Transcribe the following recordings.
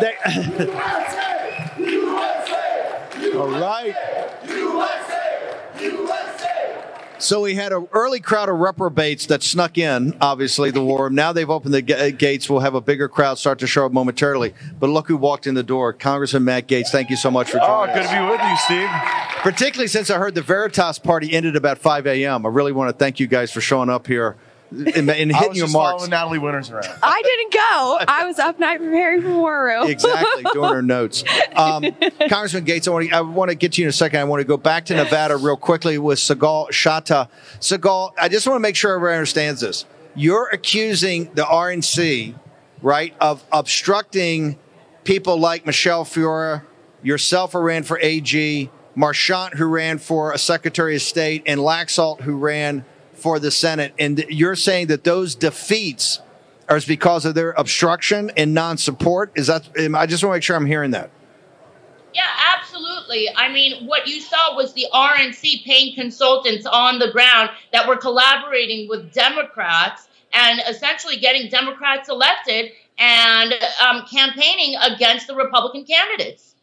They, all right. So we had an early crowd of reprobates that snuck in, obviously, the war. Now they've opened the ga- gates. We'll have a bigger crowd start to show up momentarily. But look who walked in the door. Congressman Matt Gaetz, thank you so much for coming Oh, joining good us. to be with you, Steve. Particularly since I heard the Veritas party ended about 5 a.m. I really want to thank you guys for showing up here and, and I hitting was your just marks. following Natalie Winters around. I didn't go. I was up night preparing for War Room. exactly doing her notes. Um, Congressman Gaetz, I want, to, I want to get to you in a second. I want to go back to Nevada real quickly with Sigal Chattah. Sigal, I just want to make sure everyone understands this. You're accusing the RNC, right, of obstructing people like Michele Fiore, yourself who ran for AG, Marchant who ran for a Secretary of State, and Laxalt who ran for the Senate. And you're saying that those defeats are because of their obstruction and non-support. Is that? I just want to make sure I'm hearing that. Yeah, absolutely. I mean, what you saw was the RNC paying consultants on the ground that were collaborating with Democrats and essentially getting Democrats elected and um, campaigning against the Republican candidates.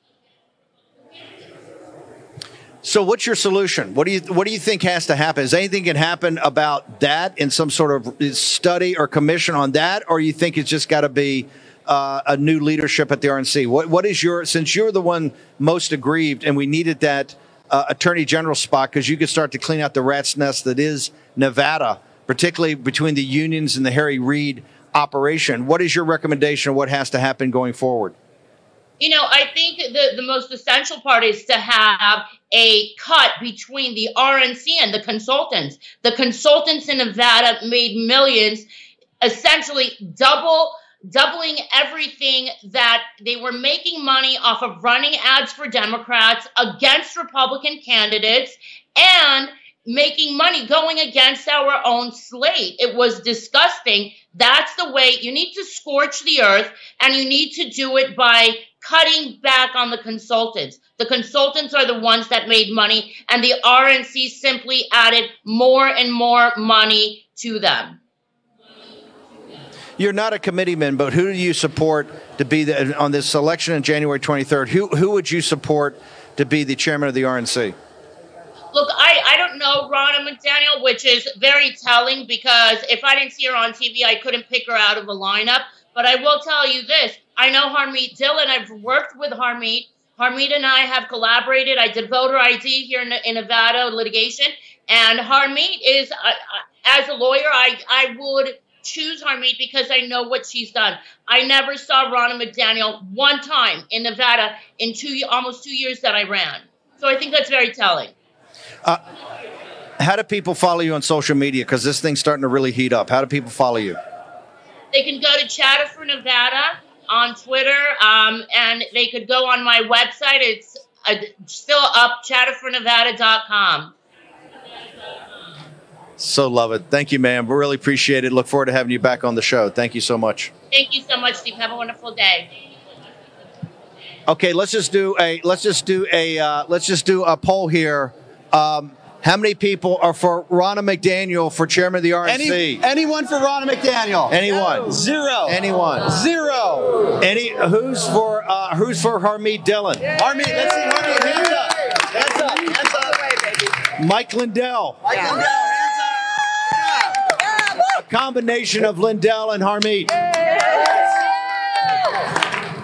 So, what's your solution? What do you What do you think has to happen? Is anything can happen about that in some sort of study or commission on that, or you think it's just got to be uh, a new leadership at the RNC? What What is your since you're the one most aggrieved, and we needed that uh, attorney general spot because you could start to clean out the rat's nest that is Nevada, particularly between the unions and the Harry Reid operation. What is your recommendation? of What has to happen going forward? You know, I think the, the most essential part is to have a cut between the RNC and the consultants. The consultants in Nevada made millions, essentially double doubling everything that they were making money off of running ads for Democrats against Republican candidates and making money going against our own slate. It was disgusting. That's the way you need to scorch the earth and you need to do it by cutting back on the consultants. The consultants are the ones that made money and the RNC simply added more and more money to them. You're not a committeeman, but who do you support to be the, on this election on January 23rd? Who who would you support to be the chairman of the RNC? Look, I, I don't know Ronna McDaniel, which is very telling because if I didn't see her on TV, I couldn't pick her out of a lineup. But I will tell you this I know Harmeet Dillon. I've worked with Harmeet. Harmeet and I have collaborated. I did voter ID here in, in Nevada litigation. And Harmeet is, uh, as a lawyer, I, I would choose Harmeet because I know what she's done. I never saw Ronna McDaniel one time in Nevada in two almost two years that I ran. So I think that's very telling. Uh, how do people follow you on social media? Because this thing's starting to really heat up. How do people follow you? They can go to Chattah for Nevada on Twitter, um, and they could go on my website. It's uh, still up, chattahfornevada.com. So love it. Thank you, ma'am. We really appreciate it. Look forward to having you back on the show. Thank you so much. Thank you so much, Steve. Have a wonderful day. Okay, let's just do a let's just do a uh, let's just do a poll here. Um, how many people are for Ronna McDaniel for chairman of the RNC? Any, anyone for Ronna McDaniel? Anyone? Zero. Anyone? Zero. Any? Who's for? Uh, who's for Harmeet Dillon? Harmeet, let's see Harmeet. Hands up. Hands up. Hands up. Mike Lindell. Mike Lindell. A combination of Lindell and Harmeet.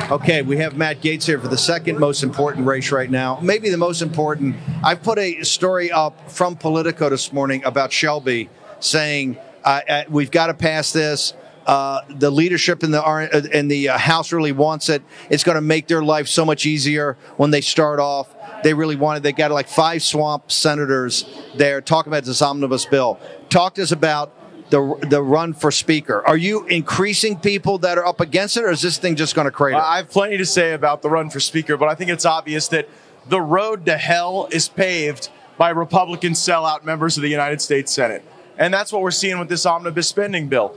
Okay, we have Matt Gaetz here for the second most important race right now. Maybe the most important. I put a story up from Politico this morning about Shelby saying uh, uh, we've got to pass this. Uh, the leadership in the uh, in the House really wants it. It's going to make their life so much easier when they start off. They really wanted. They got like five swamp senators there talking about this omnibus bill. Talk to us about the the run for speaker. Are you increasing people that are up against it, or is this thing just going to crater? I have plenty to say about the run for speaker, but I think it's obvious that the road to hell is paved by Republican sellout members of the United States Senate. And that's what we're seeing with this omnibus spending bill.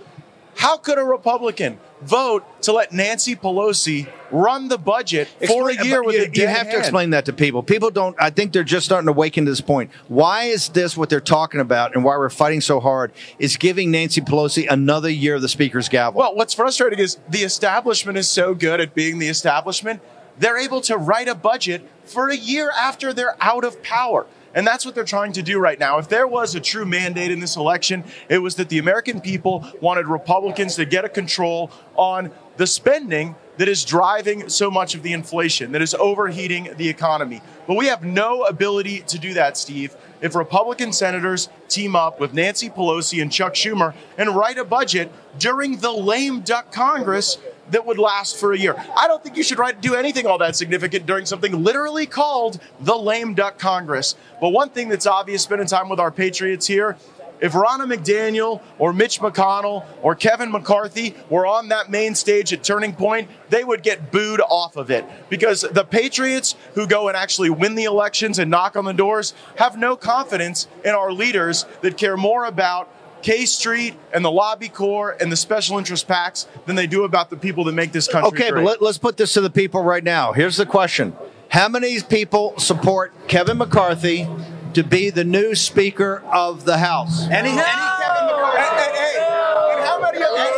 How could a Republican vote to let Nancy Pelosi run the budget for a year with you, a dead you have hand? to explain that to people. People don't. I think they're just starting to awaken to this point. Why is this what they're talking about, and why we're fighting so hard? Is giving Nancy Pelosi another year of the Speaker's gavel. Well, what's frustrating is the establishment is so good at being the establishment, they're able to write a budget for a year after they're out of power. And that's what they're trying to do right now. If there was a true mandate in this election, it was that the American people wanted Republicans to get a control on the spending that is driving so much of the inflation, that is overheating the economy. But we have no ability to do that, Steve. If Republican senators team up with Nancy Pelosi and Chuck Schumer and write a budget during the lame duck Congress that would last for a year. I don't think you should write, do anything all that significant during something literally called the lame duck Congress. But one thing that's obvious spending time with our Patriots here if Ronna McDaniel or Mitch McConnell or Kevin McCarthy were on that main stage at Turning Point, they would get booed off of it because the Patriots who go and actually win the elections and knock on the doors have no confidence in our leaders that care more about K Street and the lobby corps and the special interest PACs than they do about the people that make this country okay, great. but let, let's put this to the people right now. Here's the question: How many people support Kevin McCarthy to be the new Speaker of the House? Any, any Kevin McCarthy. Hey, hey, hey. And how many of you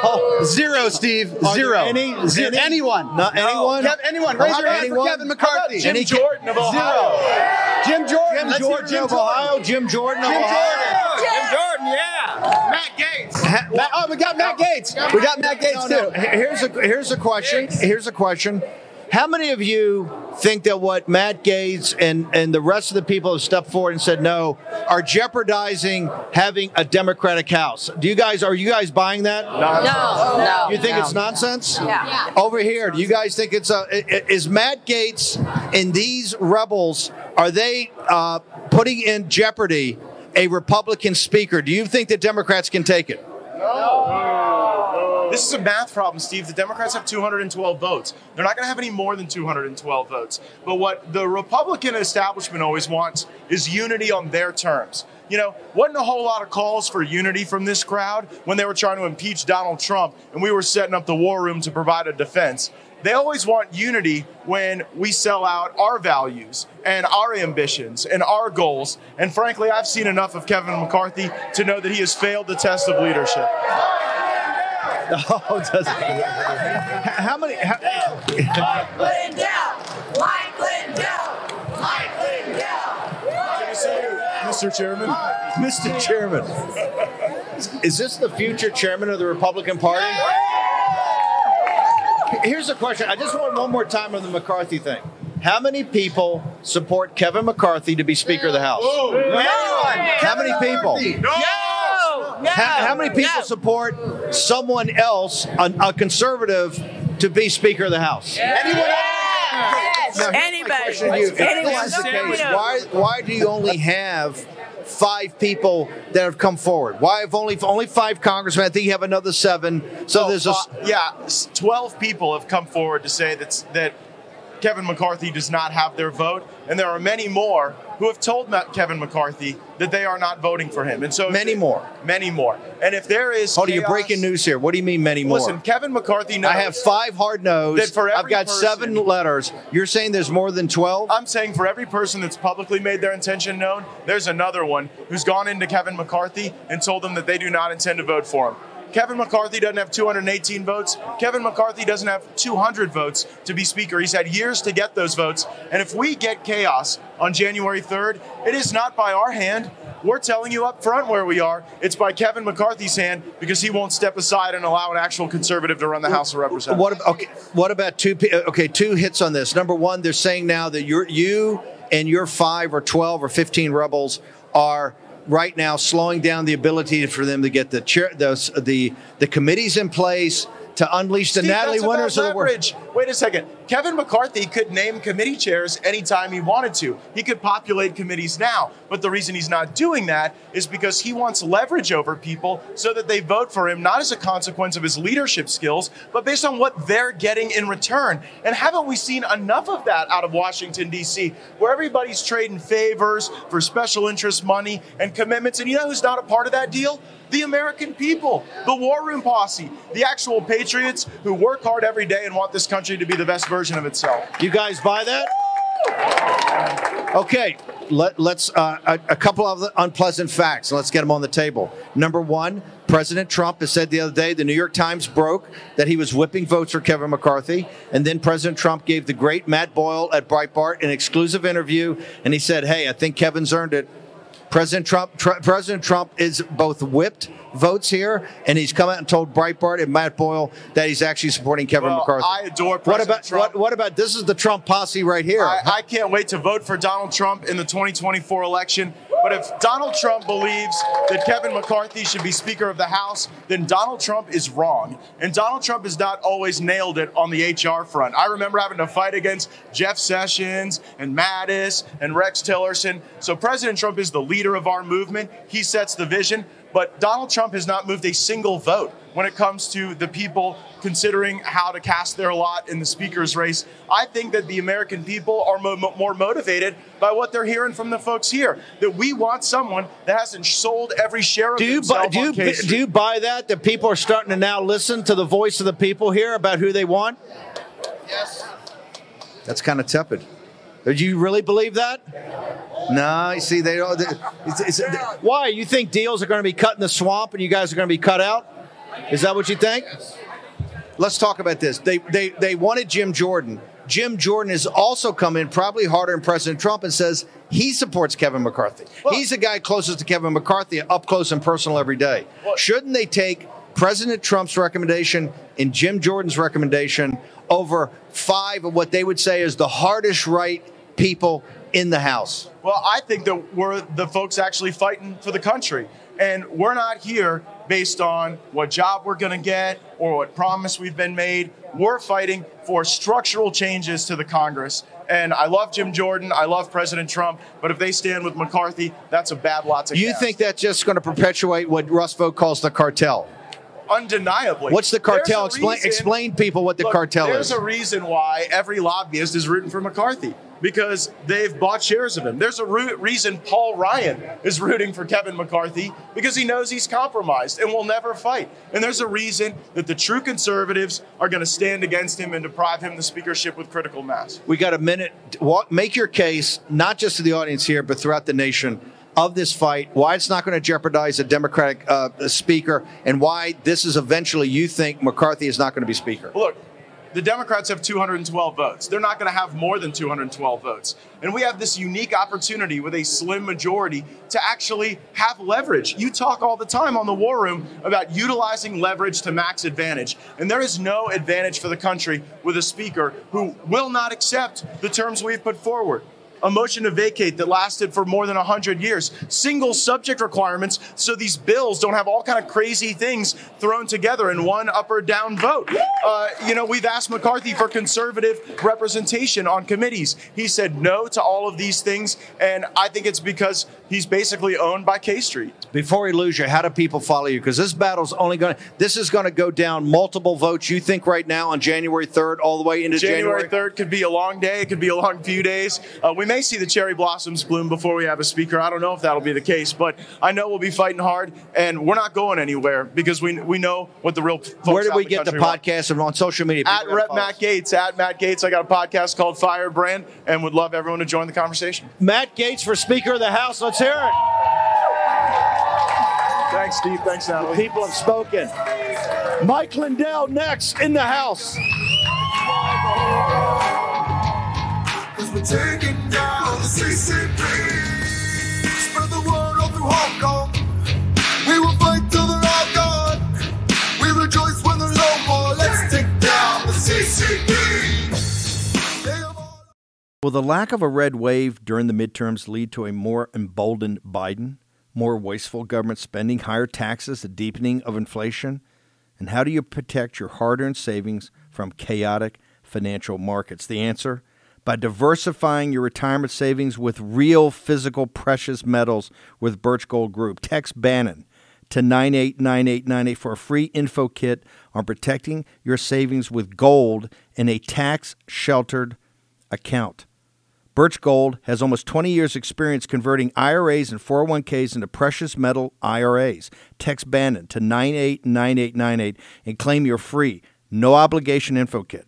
Oh, zero, Steve. Are Zero. any- Zero. any- anyone. Not anyone? Kev- anyone. Raise your hand anyone? for Kevin McCarthy. Jim Jordan of Ohio? Jim Jordan. Jim Let's Jordan of Ohio. Jim Jordan of Ohio. Jordan. Jim Jordan, yeah. Matt Gaetz. Matt- oh, we got Matt Gaetz. We got Matt Gaetz No, no. too. Here's a here's a question. Here's a question. How many of you think that what Matt Gaetz and, and the rest of the people have stepped forward and said no are jeopardizing having a Democratic House? Do you guys are you guys buying that? No, no. You think no. it's nonsense? Yeah. Over here, do you guys think it's a? i- i- Is Matt Gaetz and these rebels are they uh, putting in jeopardy a Republican speaker? Do you think that Democrats can take it? No. This is a math problem, Steve. The Democrats have 212 votes. They're not going to have any more than 212 votes. But what the Republican establishment always wants is unity on their terms. You know, wasn't a whole lot of calls for unity from this crowd when they were trying to impeach Donald Trump and we were setting up the war room to provide a defense. They always want unity when we sell out our values and our ambitions and our goals. And frankly, I've seen enough of Kevin McCarthy to know that he has failed the test of leadership. Oh, does How many? How, Clinton down! Mike down! Mike down! Mr. Chairman. Mr. Chairman, is this the future chairman of the Republican Party? Here's a question. I just want one more time on the McCarthy thing. How many people support Kevin McCarthy to be Speaker of the House? Anyone? How many people? No! How, how many people support someone else, a, a conservative, to be Speaker of the House? Anyone else? Yes! Now, Anybody. question to you. If is the case, why why do you only have five people that have come forward? Why have only only five congressmen? I think you have another seven. So there's a Uh, yeah, 12 people have come forward to say that, that Kevin McCarthy does not have their vote, and there are many more who have told Kevin McCarthy that they are not voting for him. And so, Many more. many more. And if there is, Hold you're breaking news here. What do you mean many more? Listen, Kevin McCarthy knows. I have five hard no's. That for I've got person- seven letters. You're saying there's more than twelve? I'm saying for every person that's publicly made their intention known, there's another one who's gone into Kevin McCarthy and told them that they do not intend to vote for him. Kevin McCarthy doesn't have 218 votes. Kevin McCarthy doesn't have 200 votes to be Speaker. He's had years to get those votes. And if we get chaos on January 3rd, it is not by our hand. We're telling you up front where we are. It's by Kevin McCarthy's hand because he won't step aside and allow an actual conservative to run the House of Representatives. What, okay, what about two? Uh, okay, two hits on this. Number one, they're saying now that you're, you and your five or twelve or fifteen rebels are right now slowing down the ability for them to get the chair, the the, the committees in place to unleash the Steve, Natalie Winters of the world. Wait a second. Kevin McCarthy could name committee chairs anytime he wanted to. He could populate committees now. But the reason he's not doing that is because he wants leverage over people so that they vote for him, not as a consequence of his leadership skills, but based on what they're getting in return. And haven't we seen enough of that out of Washington, D.C., where everybody's trading favors for special interest money and commitments? And you know who's not a part of that deal? the American people, the War Room Posse, the actual patriots who work hard every day and want this country to be the best version of itself. You guys buy that? Okay, let, us uh, a, a couple of unpleasant facts. Let's get them on the table. Number one, President Trump has said the other day the New York Times broke that he was whipping votes for Kevin McCarthy, and then President Trump gave the great Matt Boyle at Breitbart an exclusive interview, and he said, "Hey, I think Kevin's earned it." President Trump, tr- President Trump is both whipped votes here, and he's come out and told Breitbart and Matt Boyle that he's actually supporting Kevin Well, McCarthy. I adore what President about Trump. what, what about this? Is the Trump posse right here? I, I can't wait to vote for Donald Trump in the 2024 election. But if Donald Trump believes that Kevin McCarthy should be Speaker of the House, then Donald Trump is wrong. And Donald Trump has not always nailed it on the HR front. I remember having to fight against Jeff Sessions and Mattis and Rex Tillerson. So President Trump is the leader of our movement. He sets the vision. But Donald Trump has not moved a single vote when it comes to the people considering how to cast their lot in the speaker's race. I think that the American people are mo- mo- more motivated by what they're hearing from the folks here. That we want someone that hasn't sold every share of do you buy, do you on K do you buy that that people are starting to now listen to the voice of the people here about who they want? Yes. That's kind of tepid. Do you really believe that? No, you see, they don't. It's, it's, why you think deals are going to be cut in the swamp and you guys are going to be cut out? Is that what you think? Let's talk about this. They they they wanted Jim Jordan. Jim Jordan has also come in probably harder than President Trump and says he supports Kevin McCarthy. He's the guy closest to Kevin McCarthy, up close and personal every day. Shouldn't they take President Trump's recommendation and Jim Jordan's recommendation over five of what they would say is the hardest right people in the House? Well, I think that we're the folks actually fighting for the country. And we're not here based on what job we're going to get or what promise we've been made. We're fighting for structural changes to the Congress. And I love Jim Jordan. I love President Trump. But if they stand with McCarthy, that's a bad lot to You think that's just going to perpetuate what Russ Vought calls the cartel? Undeniably. What's the cartel? Explain, reason- explain people what the Look, cartel there's is. There's a reason why every lobbyist is rooting for McCarthy because they've bought shares of him. There's a reason Paul Ryan is rooting for Kevin McCarthy because he knows he's compromised and will never fight. And there's a reason that the true conservatives are going to stand against him and deprive him the speakership with critical mass. We got a minute. Walk, make your case, not just to the audience here, but throughout the nation, of this fight, why it's not going to jeopardize a Democratic uh, speaker, and why this is eventually you think McCarthy is not going to be speaker. Look, the Democrats have 212 votes. They're not going to have more than 212 votes. And we have this unique opportunity with a slim majority to actually have leverage. You talk all the time on the War Room about utilizing leverage to max advantage. And there is no advantage for the country with a speaker who will not accept the terms we've put forward. A motion to vacate that lasted for more than 100 years. Single subject requirements so these bills don't have all kind of crazy things thrown together in one up or down vote. Uh, you know, we've asked McCarthy for conservative representation on committees. He said no to all of these things, and I think it's because he's basically owned by K Street. Before we lose you, how do people follow you? Because this battle's only going to, this is going to go down multiple votes, you think, right now on January 3rd, all the way into January January? 3rd could be a long day. It could be a long few days. Uh, we may see the cherry blossoms bloom before we have a speaker. I don't know if that'll be the case, but I know we'll be fighting hard, and we're not going anywhere because we we know what the real folks Where did we in get the podcast and on social media? At Rep Matt Gaetz, at Matt Gaetz, I got a podcast called Firebrand, and would love everyone to join the conversation. Matt Gaetz for Speaker of the House. Let's hear it. Thanks, Steve. Thanks, Natalie. People have spoken. Mike Lindell next in the house. Taking down the CCP. Spread the word all through Hong Kong. We will fight till they're all gone. We rejoice when there's no more. Let's take down the CCP. Will the lack of a red wave during the midterms lead to a more emboldened Biden, more wasteful government spending, higher taxes, a deepening of inflation? And how do you protect your hard earned savings from chaotic financial markets? The answer? By diversifying your retirement savings with real physical precious metals with Birch Gold Group. Text Bannon to 989898 for a free info kit on protecting your savings with gold in a tax sheltered account. Birch Gold has almost 20 years' experience converting IRAs and 401ks into precious metal IRAs. Text Bannon to 989898 and claim your free, no obligation info kit.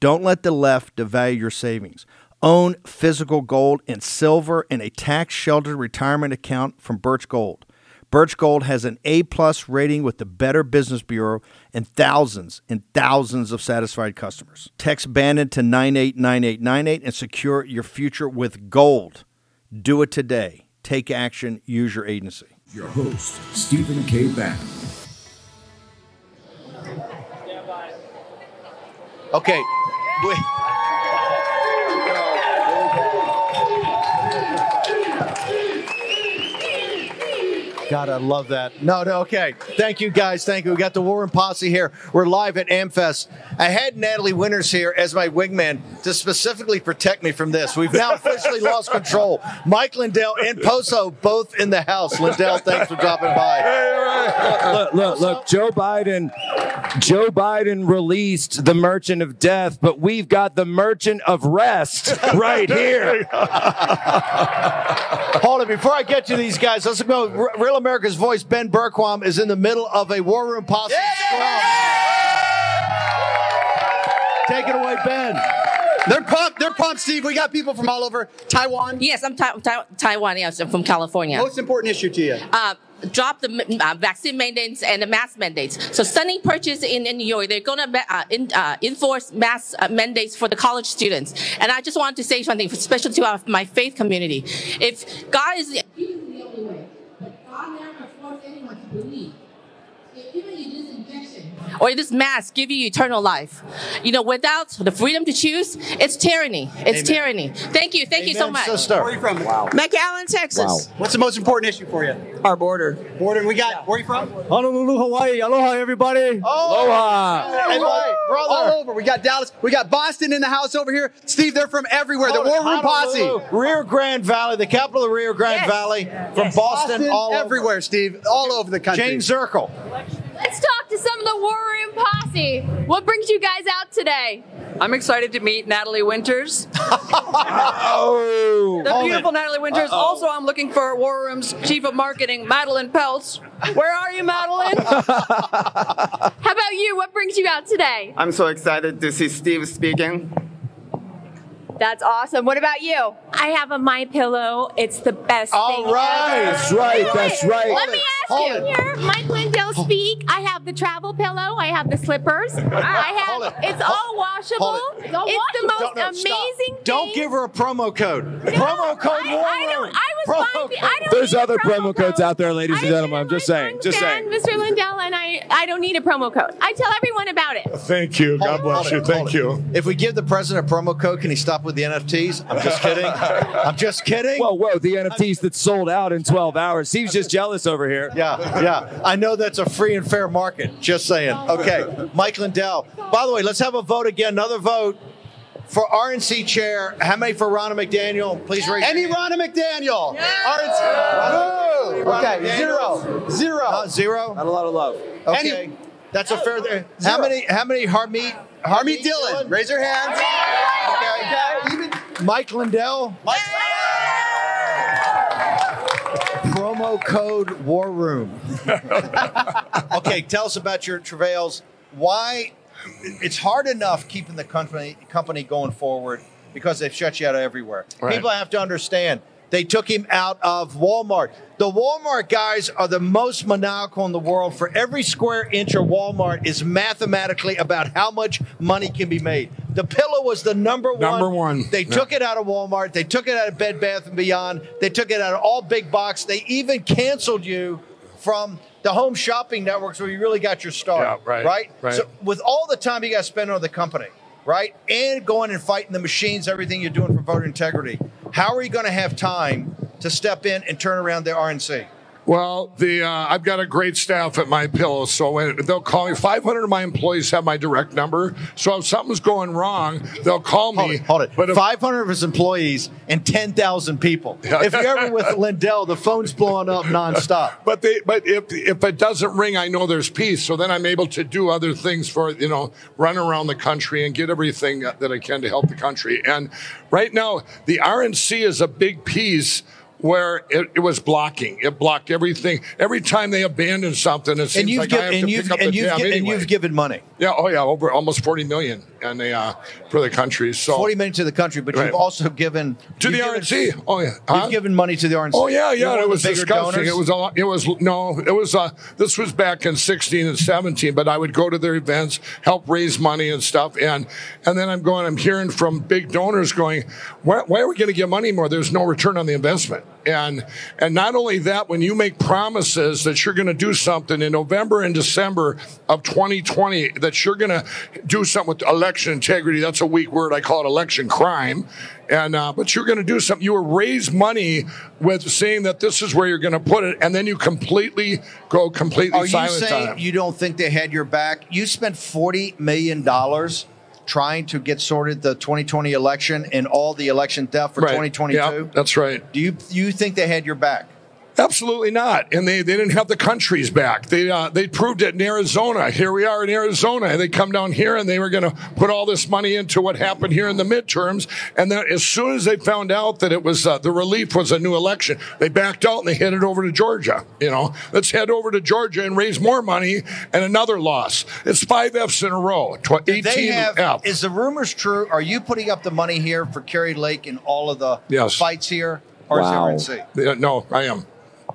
Don't let the left devalue your savings. Own physical gold and silver in a tax sheltered retirement account from Birch Gold. Birch Gold has an A plus rating with the Better Business Bureau and thousands and thousands of satisfied customers. Text Bannon to 989898 and secure your future with gold. Do it today. Take action. Use your agency. Your host, Stephen K. Bannon. Okay. God, I love that. No, no, okay. Thank you, guys. Thank you. We got the War Room Posse here. We're live at AmFest. I had Natalie Winters here as my wingman to specifically protect me from this. We've now officially lost control. Mike Lindell and Poso both in the house. Lindell, thanks for dropping by. look, look, look, Joe Biden, Joe Biden released the Merchant of Death, but we've got the Merchant of Rest right here. Hold it. Before I get to these guys, let's go. Real America's Voice, Ben Bergquam, is in the middle of a War Room Posse scrum. Take it away, Ben. They're pumped. They're pumped, Steve. We got people from all over Taiwan. Yes, I'm ta- ta- Taiwan. Yes, I'm from California. Most important issue to you. Uh, drop the uh, vaccine mandates and the mask mandates. So stunning purchase in, in New York, they're going to uh, in, uh, enforce mask uh, mandates for the college students. And I just wanted to say something, especially to our, my faith community. If God is the only way, but God never forced anyone to believe. If even you this injection or this mask give you eternal life, you know, without the freedom to choose, it's tyranny. It's Amen. tyranny. Thank you. Thank you so much. Sister. Where are you from? Wow. McAllen, Texas. Wow. What's the most important issue for you? Our border. Border. We got. Where are you from? Honolulu, Hawaii. Aloha, everybody. Oh. Aloha. Hey, All, brother. all over. We got Dallas. We got Boston in the house over here. Steve, they're from everywhere. The oh, War Room Posse. Rio Grande Valley, the capital of Rio Grande Yes. Valley, from Boston, all over. everywhere, Steve. All over the country. Jayne Zirkle. Let's talk to some of the War Room posse. What brings you guys out today? I'm excited to meet Natalie Winters. oh, the hold beautiful it. Natalie Winters. Uh-oh. Also, I'm looking for War Room's Chief of Marketing, Madeline Peltz. Where are you, Madeline? How about you? What brings you out today? I'm so excited to see Steve speaking. That's awesome. What about you? I have a My Pillow. It's the best All thing right. ever. That's right, that's right. Let me ask Hold you it. here. Mike Lindell speak. I have the travel pillow. I have the slippers. I Hold have. it. It's all washable. Hold It's, it. the most Don't- no, stop. amazing. Don't give her a promo code. promo code I, War I don't. I was Promo fine. code. I don't There's other promo promo codes out there, ladies and gentlemen. I'm just saying. Just saying. Mr. Lindell, and I. I don't need a promo code. I tell everyone about it. Thank you. God bless you. Thank you. If we give the president a promo code, can he stop with the NFTs? I'm just kidding. I'm just kidding. Whoa, whoa, the NFTs that sold out in 12 hours. Steve's just jealous over here. Yeah, yeah. I know that's a free and fair market. Just saying. Okay, Mike Lindell. By the way, let's have a vote again. Another vote for RNC chair. How many for Ronna McDaniel? Please raise. Any your hand. Ronna McDaniel? RNC. Ronald- Boo. Okay, Ronald zero. Zero. Uh, zero. Not a lot of love. Okay, Any- that's a fair. How many? How many Harmeet? Harmeet Dillon. Raise your hands. Okay. Even Mike Lindell. Promo code War Room. okay, tell us about your travails. Why it's hard enough keeping the company company going forward because they've shut you out everywhere. Right. People have to understand They took him out of Walmart. The Walmart guys are the most maniacal in the world. For every square inch of Walmart is mathematically about how much money can be made. The pillow was the number one. Number one. They Yeah. took it out of Walmart. They took it out of Bed Bath and Beyond. They took it out of all big box. They even canceled you from the home shopping networks where you really got your start. Yeah, right, Right. right. So with all the time you got to spend on the company, right, and going and fighting the machines, everything you're doing for voter integrity, how are you going to have time to step in and turn around the RNC? Well, the uh, I've got a great staff at my pillow, so when they'll call me. 500 of my employees have my direct number, so if something's going wrong, they'll call me. Hold it, hold it. But if, 500 of his employees and 10,000 people. If you're ever with Lindell, the phone's blowing up nonstop. But they, but if if it doesn't ring, I know there's peace. So then I'm able to do other things for you know, run around the country and get everything that I can to help the country. And right now, the RNC is a big piece. Where it, it was blocking, it blocked everything. Every time they abandon something, it seems And like given, I have and to pick up and the tab and anyway. you've given money. Yeah, oh yeah, over almost forty million, and they uh, for the country. So 40 million to the country, but Right. you've also given To the given- RNC. Oh yeah, Huh? You've given money to the RNC. Oh yeah, You're yeah. It was disgusting. donors. It was a lot. It was no. It was uh. This was back in sixteen and seventeen. But I would go to their events, help raise money and stuff, and and then I'm going. I'm hearing from big donors going, why, why are we going to get money more? There's no return on the investment. And and not only that, when you make promises that you're going to do something in November and December of 2020, that you're going to do something with election integrity. That's a weak word. I call it election crime. And uh, but you're going to do something. You will raise money with saying that this is where you're going to put it, and then you completely go completely Are you silent on saying it. you don't think they had your back? You spent forty million dollars trying to get sorted the 2020 election and all the election theft for Right. 2022. Yeah, that's right. Do you you think they had your back? Absolutely not. And they, they didn't have the countries back. They uh, they proved it in Arizona. Here we are in Arizona. And they come down here and they were going to put all this money into what happened here in the midterms. And then as soon as they found out that it was uh, the relief was a new election, they backed out and they headed over to Georgia. You know, let's head over to Georgia and raise more money and another loss. It's five Fs in a row. Tw- 18 they have. F. Is the rumors true? Are you putting up the money here for Kari Lake and all of the Yes. fights here, or Wow. is RNC? Yeah, no, I am.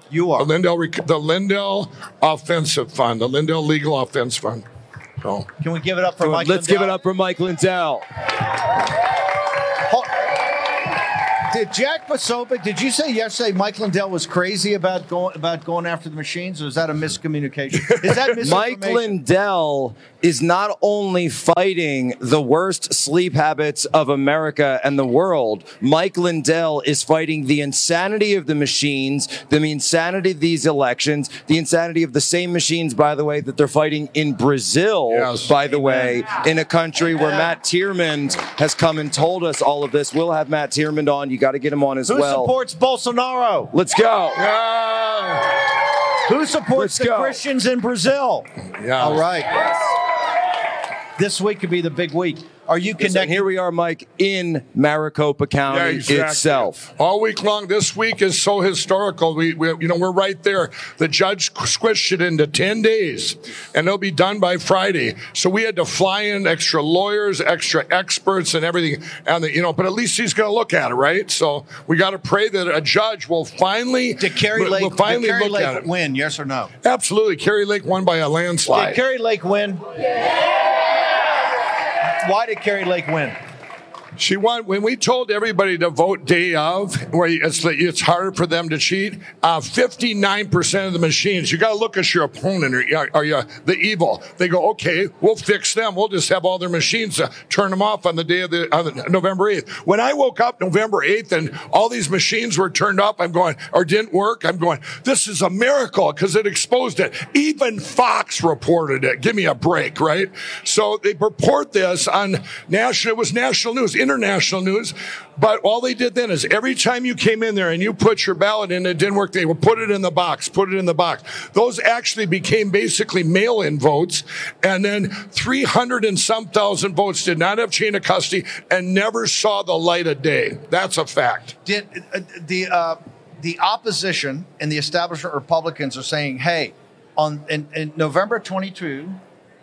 You are the Lindell, the Lindell Offensive Fund, the Lindell Legal Offense Fund. So Can we give it up for Mike? Let's give it up for Mike Lindell. Did Jack Posobiec, did you say yesterday Mike Lindell was crazy about going about going after the machines, or is that a miscommunication? Is that Mike? Lindell is not only fighting the worst sleep habits of America and the world, Mike Lindell is fighting the insanity of the machines, the insanity of these elections, the insanity of the same machines, by the way, that they're fighting in Brazil, Yes. by the way, in a country where Matt Tyrmand has come and told us all of this. We'll have Matt Tyrmand on. You got to get him on as Who well. supports Bolsonaro? Let's go. Who supports the Christians in Brazil? Yeah. All right. This week could be the big week. Are you Listen, connected? here we are, Mike, in Maricopa County Yeah, exactly. itself. All week long, this week is so historical. We, we, you know, we're right there. The judge squished it into ten days, and they'll be done by Friday. So we had to fly in extra lawyers, extra experts, and everything. And the, you know, but at least he's going to look at it, right? So we got to pray that a judge will finally Did Kari Lake, will finally did Kari look at it. win? Yes or no? Absolutely, Kari Lake won by a landslide. Did Kari Lake win? Why did Kari Lake win? She won when we told everybody to vote day of, where it's it's harder for them to cheat. Fifty nine percent of the machines, you got to look at your opponent. You- are you the evil? They go, okay, we'll fix them. We'll just have all their machines uh, turn them off on the day of the November eighth. When I woke up November eighth and all these machines were turned off, I'm going or didn't work. I'm going. This is a miracle because it exposed it. Even Fox reported it. Give me a break, right? So they report this on national. It was national news, international news. But all they did then is every time you came in there and you put your ballot in, it didn't work. They would put it in the box, put it in the box. Those actually became basically mail-in votes, and then 300 and some thousand votes did not have chain of custody and never saw the light of day. That's a fact. Did uh, the uh, the opposition and the establishment Republicans are saying, "Hey, on in, in November 22,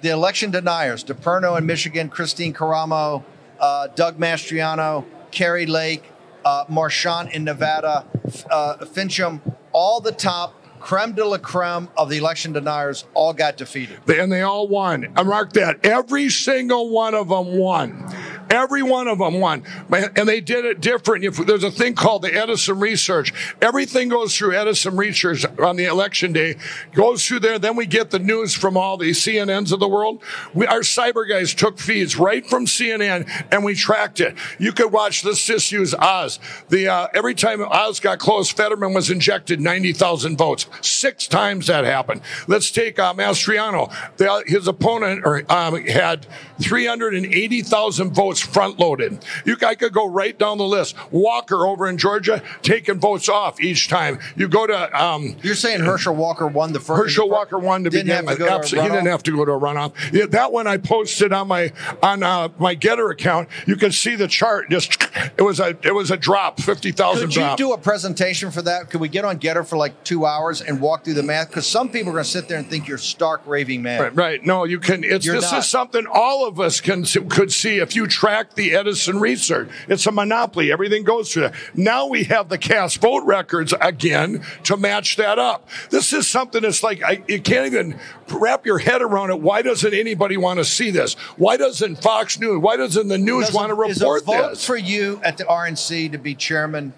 the election deniers, DePerno in Michigan, Kristina Karamo, uh, Doug Mastriano, Kari Lake, uh, Marchant in Nevada, uh, Finchem, all the top creme de la creme of the election deniers all got defeated. And they all won. I mark that. Every single one of them won. Every one of them won. And they did it different. If there's a thing called the Edison Research, everything goes through Edison Research on the election day, goes through there. Then we get the news from all the CNNs of the world. We, our cyber guys took feeds right from CNN and we tracked it. You could watch, let's just use Oz. The, uh, every time Oz got close, Fetterman was injected 90,000 votes. Six times that happened. Let's take uh, Mastriano. The, his opponent or, um, had 380,000 votes front loaded. You I could go right down the list. Walker over in Georgia taking votes off each time. You go to um, You're saying Herschel Walker won the first. Herschel Walker won to Didn't begin with. Absolutely, he didn't have to go to a runoff. Yeah, that one I posted on my on uh, my Gettr account. You can see the chart. Just it was a it was a drop, fifty thousand Could you do a presentation for that? Could we get on Gettr for like two hours and walk through the math? Because some people are going to sit there and think you're stark raving mad. Right, right. No, you can. It's You're this not. is something all of us can could see if you track the Edison research. It's a monopoly. Everything goes through that. Now we have the cast vote records again to match that up. This is something that's like I, you can't even wrap your head around it. Why doesn't anybody want to see this? Why doesn't Fox News? Why doesn't the news Does want to a- is a report vote this? for you at the RNC to be chairman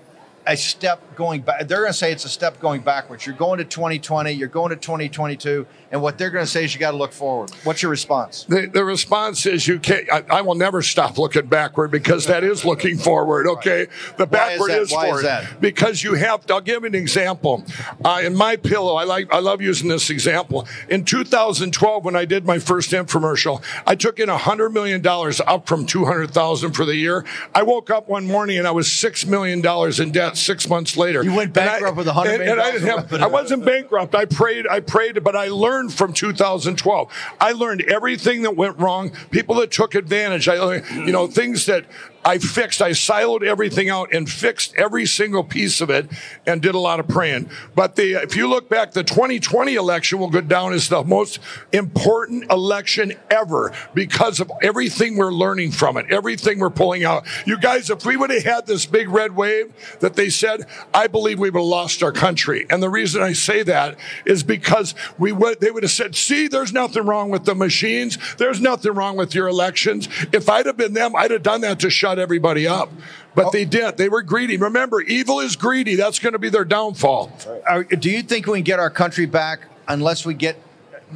a step going back? They're going to say it's a step going backwards. You're going to 2020. You're going to 2022, and what they're going to say is you got to look forward. What's your response? The, the response is you can't. I, I will never stop looking backward because that is looking forward. Okay, the Why is backward that? is Why is forward that? because you have. To, I'll give an example. Uh, in my pillow, I like. I love using this example. In 2012, when I did my first infomercial, I took in hundred million dollars up from 200,000 for the year. I woke up one morning and I was six million dollars in debt. Six months later, you went bankrupt with $100 and, and I didn't have. I wasn't bankrupt. I prayed. I prayed, but I learned from 2012. I learned everything that went wrong. People that took advantage. I, you know, things that I fixed. I siloed everything out and fixed every single piece of it, and did a lot of praying. But the if you look back, the 2020 election will go down as the most important election ever because of everything we're learning from it, everything we're pulling out. You guys, if we would have had this big red wave that they said, I believe we would have lost our country. And the reason I say that is because we would they would have said, see, there's nothing wrong with the machines. There's nothing wrong with your elections. If I'd have been them, I'd have done that to shut everybody up. But they did. They were greedy. Remember, evil is greedy. That's going to be their downfall. Are- do you think we can get our country back unless we get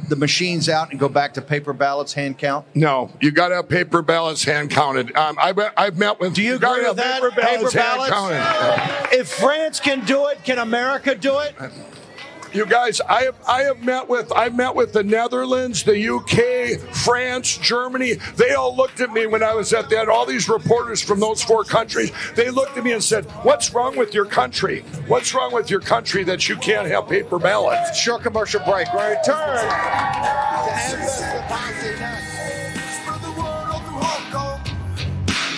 the machines out and go back to paper ballots, hand count? No, you got to have paper ballots hand counted. Um, I've, I've met with. Do you gotta agree have with that? Paper ballots, Paper hand ballots? counted. If France can do it, can America do it? You guys, I have I have met with I've met with the Netherlands, the UK, France, Germany. They all looked at me when I was at that. All these reporters from those four countries, they looked at me and said, "What's wrong with your country? What's wrong with your country that you can't have paper ballots?" Short commercial break. We're return.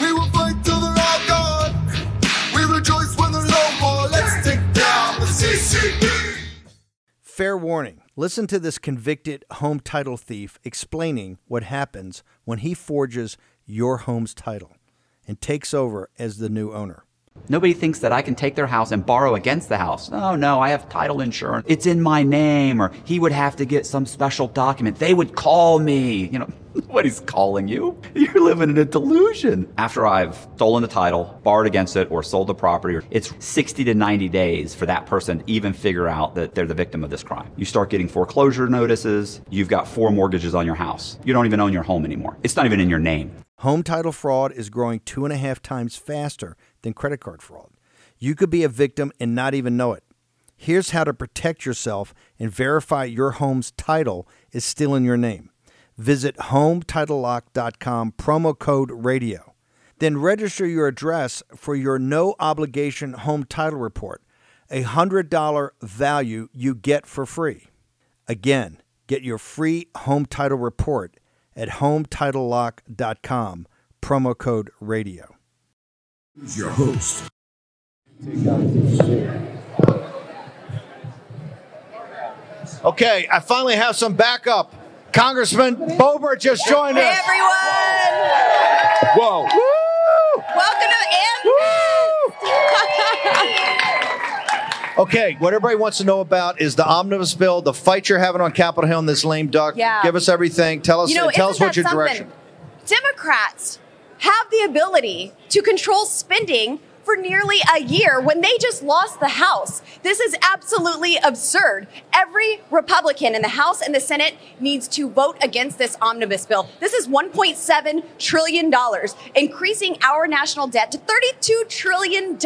We will fight till they're all gone. We rejoice when there's no more. Let's take down the CCP. Fair warning. Listen to this convicted home title thief explaining what happens when he forges your home's title and takes over as the new owner. Nobody thinks that I can take their house and borrow against the house. Oh no, I have title insurance. It's in my name, or he would have to get some special document. They would call me. You know, nobody's calling you. You're living in a delusion. After I've stolen the title, borrowed against it, or sold the property, it's 60 to 90 days for that person to even figure out that they're the victim of this crime. You start getting foreclosure notices. You've got four mortgages on your house. You don't even own your home anymore. It's not even in your name. Home title fraud is growing two and a half times faster than credit card fraud. You could be a victim and not even know it. Here's how to protect yourself and verify your home's title is still in your name. Visit HometitleLock.com, promo code radio. Then register your address for your no obligation home title report, a $100 value you get for free. Again, get your free home title report at HometitleLock.com, promo code radio. Who's your host? Okay, I finally have some backup. Congressman Boebert just joined Hey us. everyone! Whoa. Welcome to Okay, what everybody wants to know about is the omnibus bill, the fight you're having on Capitol Hill, and this lame duck. Yeah. Give us everything. Tell us. You know, tell us isn't what that your something? direction. Democrats have the ability to control spending for nearly a year when they just lost the House. This is absolutely absurd. Every Republican in the House and the Senate needs to vote against this omnibus bill. This is $1.7 trillion, increasing our national debt to $32 trillion,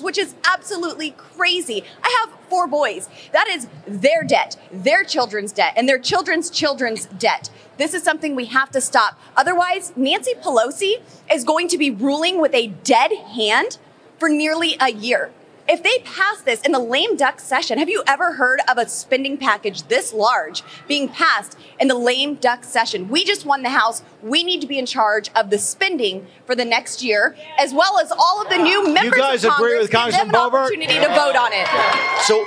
which is absolutely crazy. I have four boys. That is their debt, their children's debt, and their children's children's debt. This is something we have to stop. Otherwise, Nancy Pelosi is going to be ruling with a dead hand for nearly a year. If they pass this in the lame duck session, have you ever heard of a spending package this large being passed in the lame duck session? We just won the House. We need to be in charge of the spending for the next year, as well as all of the new members You guys of agree Congress. with Give Congressman them an opportunity to vote on it. So,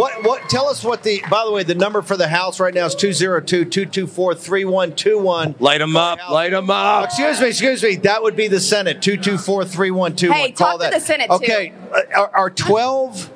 what? What? Tell us what the. By the way, the number for the House right now is 202-224-3121. Light them up. Light them up. Excuse me. Excuse me. That would be the Senate. 224-3121. Hey, Call talk to the Senate, too. Okay. uh, Are, are 12.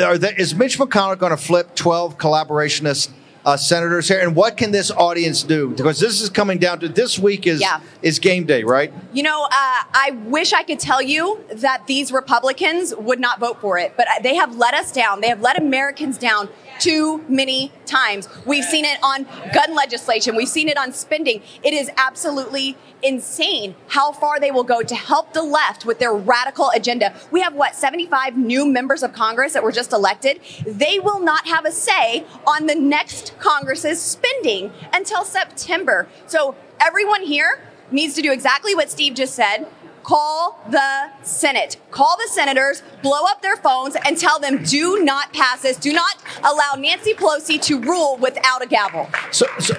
Are the, is Mitch McConnell going to flip 12 collaborationist uh, senators here? And what can this audience do? Because this is coming down to this week is Yeah. is game day, right? You know, uh, I wish I could tell you that these Republicans would not vote for it, but they have let us down. They have let Americans down too many times. We've seen it on gun legislation, we've seen it on spending. It is absolutely insane how far they will go to help the left with their radical agenda. We have what, 75 new members of Congress that were just elected? They will not have a say on the next Congress's spending until September. So everyone here needs to do exactly what Steve just said. Call the Senate. Call the senators, blow up their phones, and tell them do not pass this. Do not allow Nancy Pelosi to rule without a gavel. So, so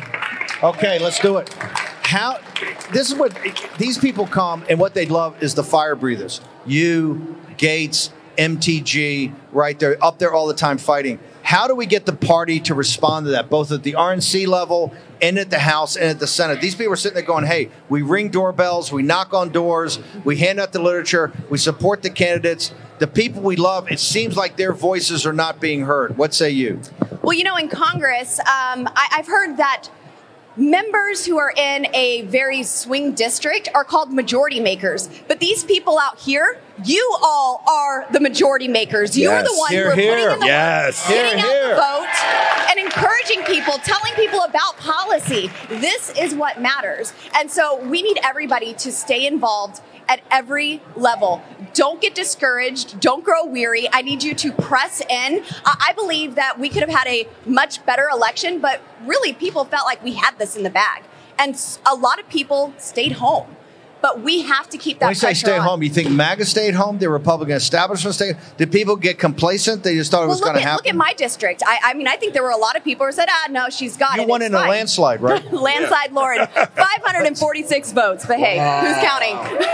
okay, let's do it. How? This is what these people come, and what they love is the fire breathers. You, Gaetz, MTG, right there, up there all the time fighting. How do we get the party to respond to that, both at the RNC level and at the House and at the Senate? These people are sitting there going, hey, we ring doorbells, we knock on doors, we hand out the literature, we support the candidates. The people we love, it seems like their voices are not being heard. What say you? Well, you know, in Congress, um, I, I've heard that members who are in a very swing district are called majority makers. But these people out here, you all are the majority makers. You're Yes. the ones Here, who are here. putting in the Yes. work, getting Here, out the vote, and encouraging people, telling people about policy. This is what matters. And so we need everybody to stay involved at every level. Don't get discouraged. Don't grow weary. I need you to press in. I believe that we could have had a much better election, but really people felt like we had this in the bag. And a lot of people stayed home. But we have to keep that When you say stay on. home, you think MAGA stayed home? The Republican establishment stayed? Did people get complacent? They just thought it Well, was going to happen. look at my district. I, I mean, I think there were a lot of people who said, ah, no, she's got you it. won It's in a landslide, right? Landslide Lauren, 546 votes. But hey, who's counting?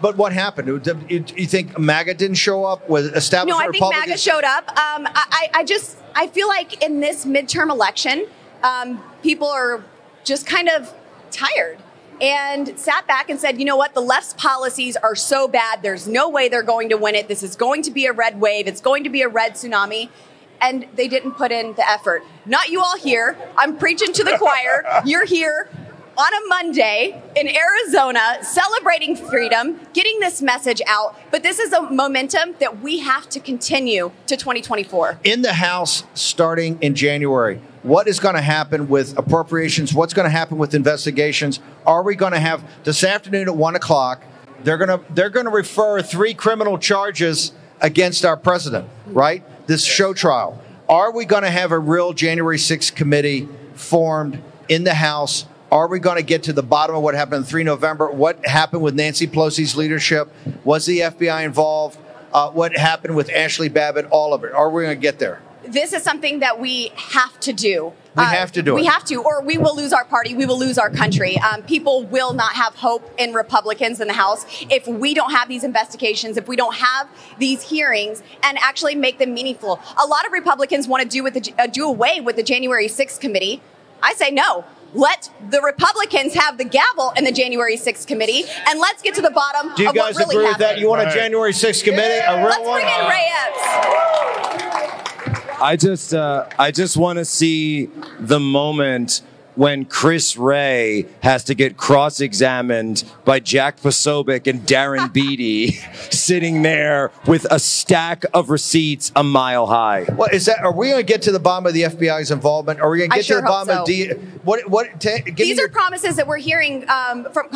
but what happened? You, you think MAGA didn't show up? Was establishment No, I think Republicans? MAGA showed up. Um, I, I I just I feel like in this midterm election, um, people are just kind of tired and sat back and said, you know what, the left's policies are so bad. There's no way they're going to win it. This is going to be a red wave. It's going to be a red tsunami. And they didn't put in the effort. Not you all here. I'm preaching to the choir. You're here on a Monday in Arizona celebrating freedom, getting this message out. But this is a momentum that we have to continue to 2024. in the House starting in January. What is going to happen with appropriations? What's going to happen with investigations? Are we going to have this afternoon at one o'clock? They're going to they're going to refer three criminal charges against our president, right? This show trial. Are we going to have a real January 6th committee formed in the House? Are we going to get to the bottom of what happened on 3 November? What happened with Nancy Pelosi's leadership? Was the FBI involved? Uh, what happened with Ashli Babbitt? All of it. Are we going to get there? This is something that we have to do. We have to do it. we have to, or we will lose our party. We will lose our country. Um, people will not have hope in Republicans in the House if we don't have these investigations, if we don't have these hearings and actually make them meaningful. A lot of Republicans want to do with the, uh, do away with the January 6th committee. I say no. let the Republicans have the gavel in the January 6th committee, and let's get to the bottom Do you guys really agree happened. with that? You want a January 6th committee? A real Let's one? bring in Ray Epps. I just, uh, I just want to see the moment when Chris Wray has to get cross-examined by Jack Posobiec and Darren Beattie, sitting there with a stack of receipts a mile high. What is that? Are we going to get to the bottom of the FBI's involvement? Are we going to get sure to the hope bottom of. D? What? What? ta- give me These your- are promises that we're hearing um, from.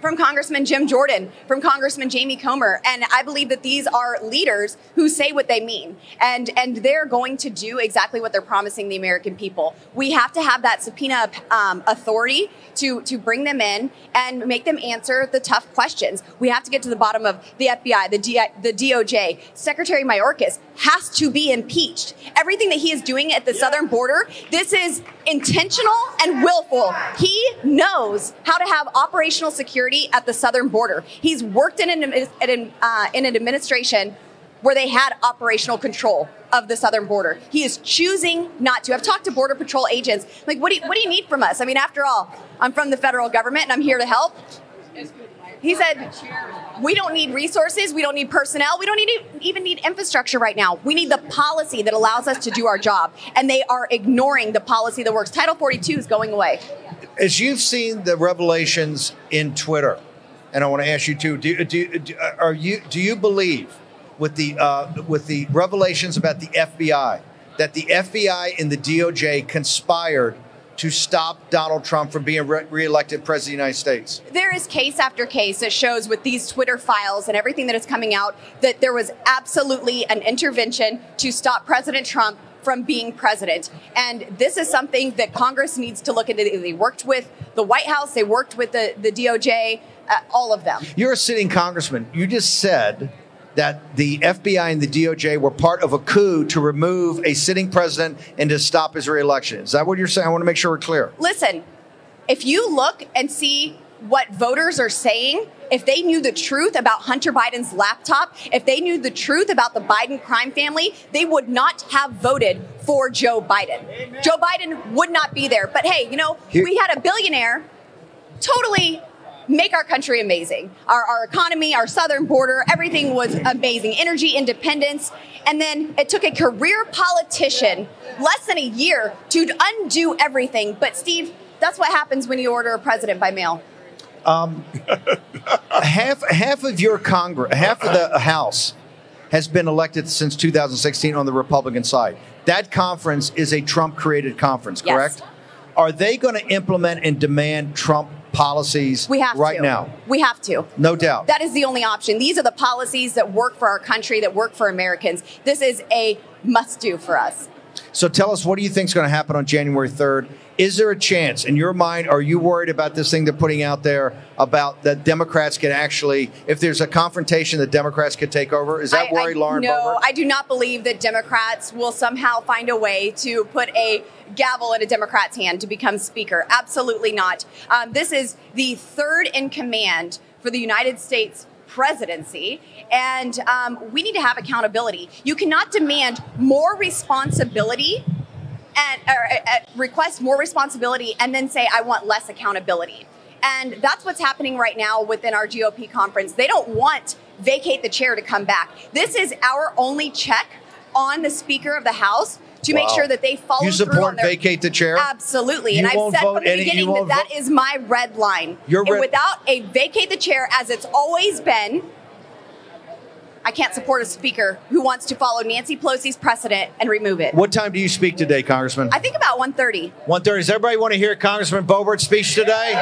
From Congressman Jim Jordan, from Congressman Jamie Comer, and I believe that these are leaders who say what they mean, and and they're going to do exactly what they're promising the American people. We have to have that subpoena um, authority to to bring them in and make them answer the tough questions. We have to get to the bottom of the FBI, the D, the DOJ. Secretary Mayorkas has to be impeached. Everything that he is doing at the southern border, this is intentional and willful. He knows how to have operational security at the southern border. He's worked in an, in, uh, in an administration where they had operational control of the southern border. He is choosing not to. I've talked to border patrol agents. Like, what do you, what do you need from us? I mean, after all, I'm from the federal government and I'm here to help. He said, "We don't need resources. We don't need personnel. We don't need even need infrastructure right now. We need the policy that allows us to do our job." And they are ignoring the policy that works. Title 42 is going away. As you've seen the revelations in Twitter, and I want to ask you too: Do, do, do are you do you believe with the uh, with the revelations about the FBI that the FBI and the DOJ conspired to stop Donald Trump from being re- reelected president of the United States? There is case after case that shows with these Twitter files and everything that is coming out that there was absolutely an intervention to stop President Trump from being president. And this is something that Congress needs to look into. They worked with the White House, they worked with the, the DOJ, uh, all of them. You're a sitting congressman. You just said that the FBI and the DOJ were part of a coup to remove a sitting president and to stop his reelection. Is that what you're saying? I want to make sure we're clear. Listen, if you look and see what voters are saying, if they knew the truth about Hunter Biden's laptop, if they knew the truth about the Biden crime family, they would not have voted for Joe Biden. Joe Biden would not be there. But hey, you know, we had a billionaire totally make our country amazing. Our, our economy, our southern border, everything was amazing. Energy independence. And then it took a career politician less than a year to undo everything. But Steve, that's what happens when you order a president by mail. Um, half half of your Congress, half of the House has been elected since 2016 on the Republican side. That conference is a Trump-created conference, Yes. correct? Are they going to implement and demand Trump policies We have right to. now? We have to. No doubt. That is the only option. These are the policies that work for our country, that work for Americans. This is a must do for us. So tell us, what do you think is going to happen on January 3rd? Is there a chance, in your mind, are you worried about this thing they're putting out there about that Democrats can actually, if there's a confrontation, the Democrats could take over? Is that I- worry, I, Lauren No, Boebert? I do not believe that Democrats will somehow find a way to put a gavel in a Democrat's hand to become Speaker. Absolutely not. Um, this is the third in command for the United States presidency, and um, we need to have accountability. You cannot demand more responsibility and or, uh, uh, request more responsibility and then say I want less accountability. And that's what's happening right now within our GOP conference. They don't want vacate the chair to come back. This is our only check on the Speaker of the House to make sure that they follow You support their vacate the chair? Absolutely. You and I've said from the any- beginning that vote- is my red line. Your and red- without a vacate the chair as it's always been, I can't support a speaker who wants to follow Nancy Pelosi's precedent and remove it. What time do you speak today, Congressman? I think about 1:30. 1.30. Does everybody want to hear Congressman Boebert's speech today?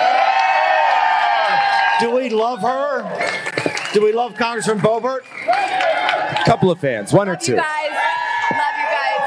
Do we love her? Do we love Congressman Boebert? A couple of fans, one or Love you two. guys. Love you guys.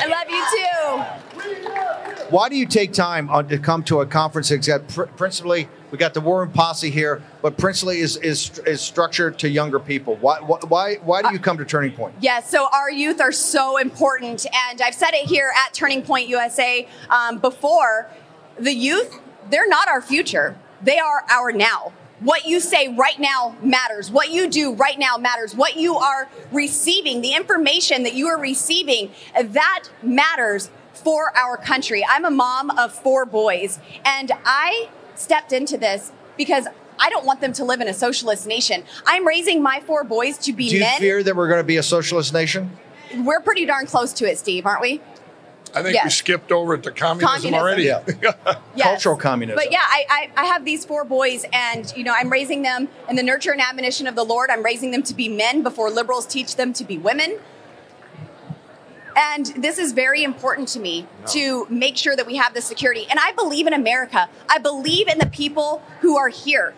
I love you too. Why do you take time on, to come to a conference got pr- principally, we got the War Room Posse here, but principally is, is, is structured to younger people? Why, why, why do you come to Turning Point? Yes, so our youth are so important. And I've said it here at Turning Point USA um, before the youth, they're not our future, they are our now. What you say right now matters. What you do right now matters. What you are receiving, the information that you are receiving, that matters for our country. I'm a mom of four boys, and I stepped into this because I don't want them to live in a socialist nation. I'm raising my four boys to be men. Do you men. fear that we're going to be a socialist nation? We're pretty darn close to it, Steve, aren't we? I think we skipped over to communism, Communism. already. Yes. Cultural communism. But yeah, I, I, I have these four boys, and you know, I'm raising them in the nurture and admonition of the Lord. I'm raising them to be men before liberals teach them to be women. And this is very important to me to make sure that we have this security. And I believe in America. I believe in the people who are here.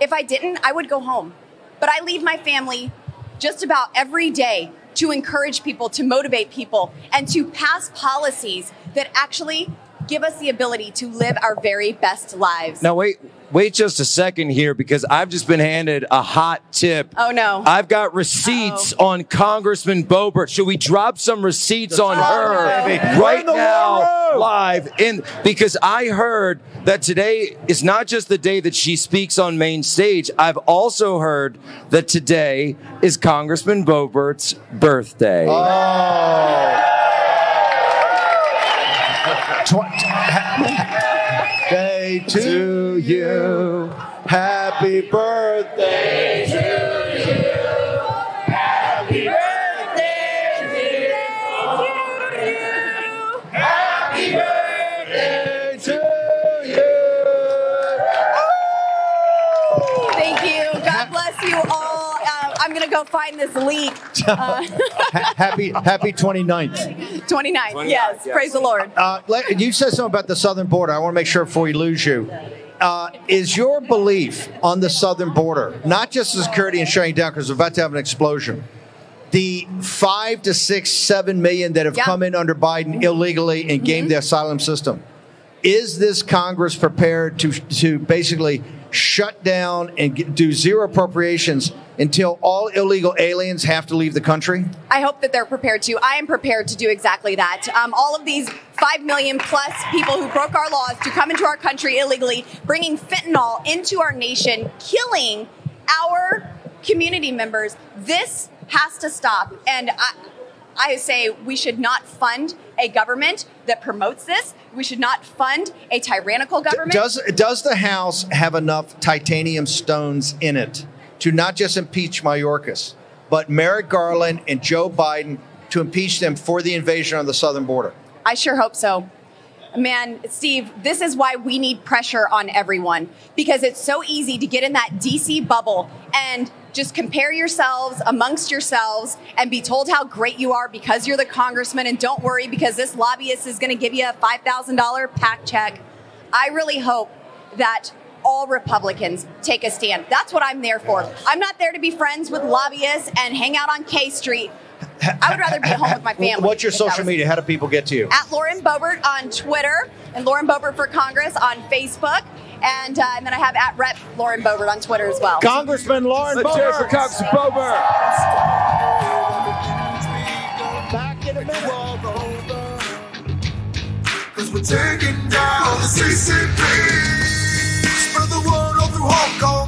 If I didn't, I would go home. But I leave my family just about every day to encourage people, to motivate people, and to pass policies that actually give us the ability to live our very best lives. Now wait, wait just a second here because I've just been handed a hot tip. Oh no. I've got receipts on Congressman Boebert. Should we drop some receipts on her baby. right Burn now, war live? In because I heard that today is not just the day that she speaks on main stage. I've also heard that today is Congressman Boebert's birthday. Oh. Day to you. Happy birthday to you. Happy birthday dear you. Happy birthday to you. Thank you. God bless you all. Uh, I'm going to go find this leak. Uh, happy happy 29th. 29. Yes. Praise the Lord. Uh, you said something about the southern border. I want to make sure before we lose you. Uh, is your belief on the southern border, not just the security and shutting down because we're about to have an explosion, the five to six, seven million that have Yeah. come in under Biden illegally and gamed the asylum system, is this Congress prepared to to basically shut down and get, do zero appropriations until all illegal aliens have to leave the country? I hope that they're prepared to. I am prepared to do exactly that. Um, all of these 5 million plus people who broke our laws to come into our country illegally, bringing fentanyl into our nation, killing our community members. This has to stop. And I, I say we should not fund a government that promotes this. We should not fund a tyrannical government. Does does the House have enough titanium stones in it to not just impeach Mayorkas, but Merrick Garland and Joe Biden to impeach them for the invasion on the southern border? I sure hope so. Man, Steve, this is why we need pressure on everyone because it's so easy to get in that DC bubble and just compare yourselves amongst yourselves and be told how great you are because you're the congressman. And don't worry because this lobbyist is going to give you a $5,000 PAC check. I really hope that all Republicans take a stand. That's what I'm there for. I'm not there to be friends with lobbyists and hang out on K Street. I would rather be at home with my family. What's your social media? How do people get to you? at Lauren Boebert on Twitter and Lauren Boebert for Congress on Facebook. And, uh, and then I have at Rep Lauren Boebert on Twitter as well. Congressman Lauren Let's hear for Congressman Boebert. Back in a minute. Cause we're taking down the CCP. Spread the word all through Hong Kong.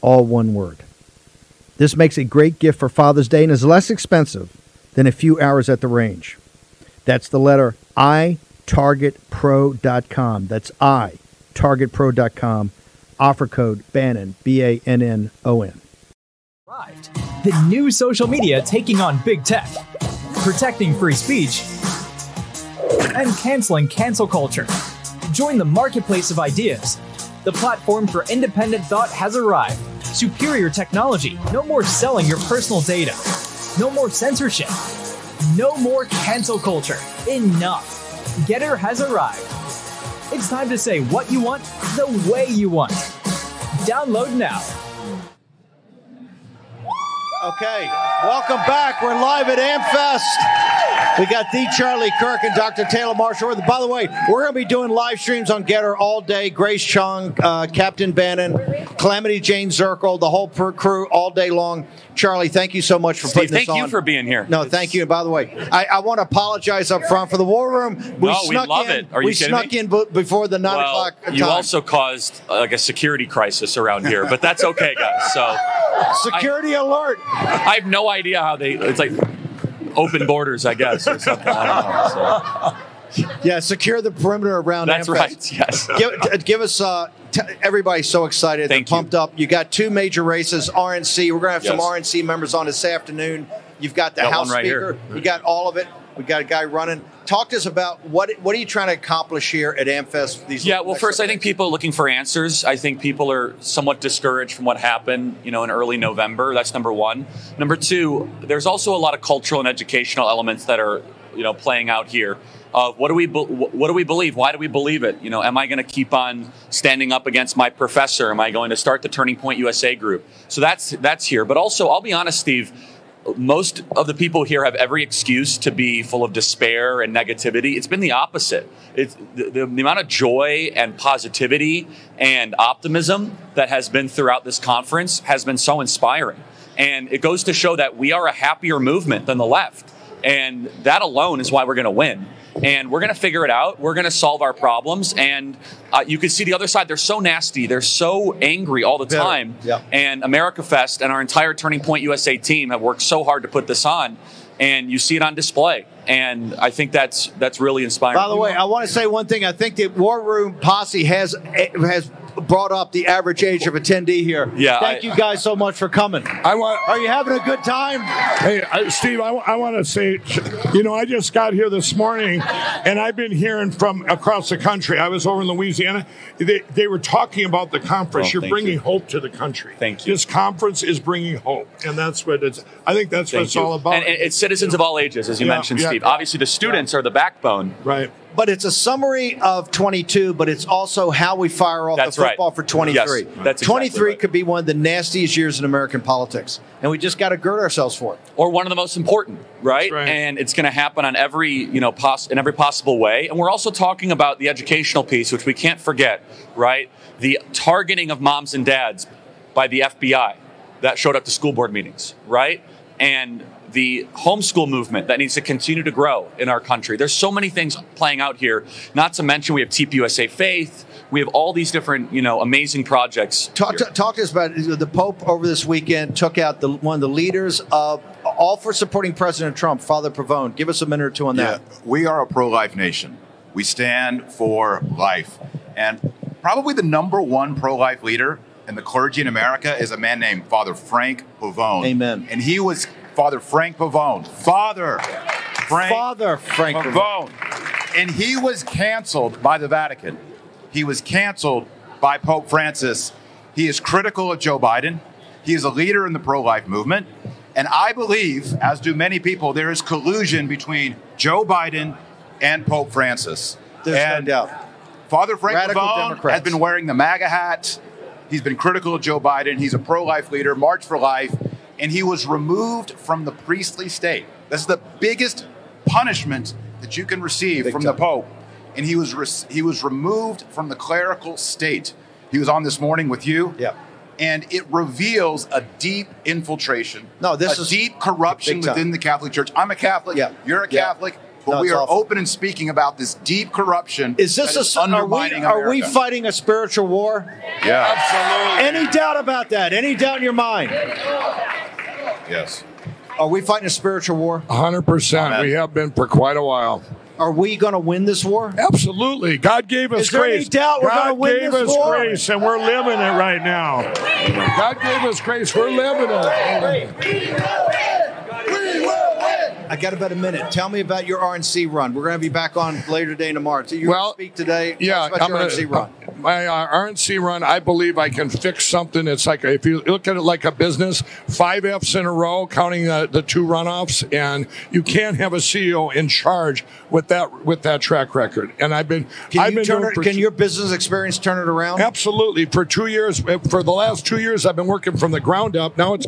all one word. This makes a great gift for Father's Day and is less expensive than a few hours at the range. That's the letter I targetpro.com. That's I targetpro.com. Offer code Bannon B A N N O N. The new social media taking on big tech, protecting free speech, and canceling cancel culture. Join the marketplace of ideas. The platform for independent thought has arrived. Superior technology. No more selling your personal data. No more censorship. No more cancel culture. Enough. Gettr has arrived. It's time to say what you want the way you want. Download now. Okay, welcome back. We're live at AmFest. We got the Charlie Kirk and Dr. Taylor Marshall. By the way, we're going to be doing live streams on Gettr all day. Grace Chung, uh, Captain Bannon, Calamity Jayne Zirkle, the whole per- crew all day long. Charlie, thank you so much for Steve, putting this on. thank you for being here. No, thank you. And by the way, I, I want to apologize up front for the war room. We No, we snuck love in. it. Are you we kidding snuck me? in b- before the nine well, o'clock you also caused uh, like a security crisis around here, but that's okay, guys. So security alert. I have no idea how they. It's like open borders, I guess, or something. I don't know. So. Yeah, secure the perimeter around. That's AmFest. right, yes. Give, give us. Uh, t- everybody's so excited. They're pumped up. You got two major races. RNC. We're gonna have some RNC members on this afternoon. You've got the Got House right Speaker. here. You got all of it. We got a guy running. Talk to us about what what are you trying to accomplish here at AmFest? These Yeah, well, first, I think people are looking for answers. I think people are somewhat discouraged from what happened, you know, in early November. That's number one. Number two, there's also a lot of cultural and educational elements that are, you know, playing out here. Of what do we be- what do we believe? Why do we believe it? You know, am I going to keep on standing up against my professor? Am I going to start the Turning Point USA group? So that's that's here. But also, I'll be honest, Steve most of the people here have every excuse to be full of despair and negativity. It's been the opposite. It's the, the, the amount of joy and positivity and optimism that has been throughout this conference has been so inspiring. And it goes to show that we are a happier movement than the left. And that alone is why we're going to win. And we're going to figure it out. We're going to solve our problems. And uh, you can see the other side. They're so nasty. They're so angry all the time. Yeah. And America Fest and our entire Turning Point USA team have worked so hard to put this on. And you see it on display. And I think that's that's really inspiring. By the way, I want to say one thing. I think the War Room Posse has has brought up the average age of attendee here. Yeah, Thank I- you guys so much for coming. I want. Are you having a good time? Hey, I, Steve, I, I want to say, you know, I just got here this morning, and I've been hearing from across the country. I was over in Louisiana. They, they were talking about the conference. Oh, You're bringing you. hope to the country. Thank you. This conference is bringing hope, and that's what it's. I think that's what it's you. all about. And, and it's citizens of all ages, as you Yeah, mentioned, yeah. Steve. Obviously, the students are the backbone. Right. But it's a summary of 22, but it's also how we fire off That's the right. football for 23. Yes, that's exactly 23 right. could be one of the nastiest years in American politics, and we just got to gird ourselves for it. or one of the most important, right? And it's going to happen on every, you know, poss- in every possible way. And we're also talking about the educational piece, which we can't forget, right? The targeting of moms and dads by the FBI that showed up to school board meetings, right? And the homeschool movement that needs to continue to grow in our country. There's so many things playing out here. Not to mention we have TPUSA Faith. We have all these different, you know, amazing projects. Talk to, talk to us about the Pope over this weekend took out the, one of the leaders of all for supporting President Trump, Father Pavone. Give us a minute or two on that. Yeah, we are a pro life nation. We stand for life. And probably the number one pro life leader in the clergy in America is a man named Father Frank Pavone. Amen. And he was Father Frank Pavone. Father Frank Father Frank Pavone. And he was canceled by the Vatican. He was canceled by Pope Francis. He is critical of Joe Biden. He is a leader in the pro life movement. And I believe, as do many people, there is collusion between Joe Biden and Pope Francis. There's and no doubt. Father Frank Pavone has been wearing the MAGA hat. He's been critical of Joe Biden. He's a pro life leader, March for Life, and he was removed from the priestly state. This is the biggest punishment that you can receive from the Pope. And he was re- he was removed from the clerical state. He was on this morning with you. Yeah. And it reveals a deep infiltration. No, this a is deep corruption within the Catholic Church. I'm a Catholic. Yeah. You're a Yeah. Catholic. But No, we are awful. open and speaking about this deep corruption. Is this that is a, are we, undermining are we fighting a spiritual war? Yeah. Absolutely. Any doubt about that? Any doubt in your mind? Yes. Are we fighting a spiritual war? 100%. We have been for quite a while. Are we going to win this war? Absolutely. God gave us Is there any doubt we're God gonna win gave us war? grace, and we're living it right now. God gave us grace. We're living it. I got about a minute. Tell me about your RNC run. We're going to be back on later today and tomorrow. So you Well, speak today. Yeah, about I'm your gonna- RNC run. My uh, RNC run, I believe I can fix something. It's like if you look at it like a business, five Fs in a row, counting the, the two runoffs, and you can't have a CEO in charge with that with that track record. And I've been, Can, I've you been doing it, can two- your business experience turn it around? Absolutely. For two years, for the last two years, I've been working from the ground up. Now it's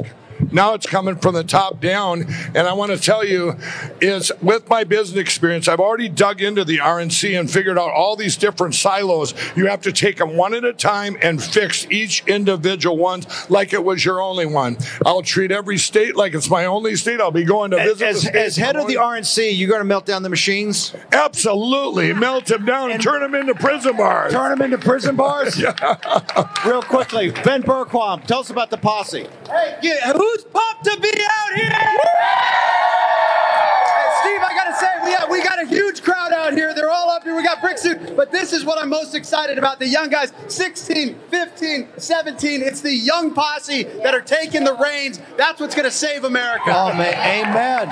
now it's coming from the top down. And I want to tell you, is with my business experience, I've already dug into the RNC and figured out all these different silos. You have to take them one at a time and fix each individual one like it was your only one. I'll treat every state like it's my only state. I'll be going to visit As, the as head of the RNC, you're going to melt down the machines? Absolutely. Melt them down and turn them into prison bars. Turn them into prison bars? Real quickly, Ben Bergquam, tell us about the posse. Hey, yeah, who's pumped to be out here? Hey, Steve, I gotta say, we got, we got a huge crowd out here. They're all up here. We got brick suit. But this is what I'm most excited about. The young guys, 16, 15, 17. It's the young posse that are taking the reins. That's what's gonna save America. Oh, man. Amen.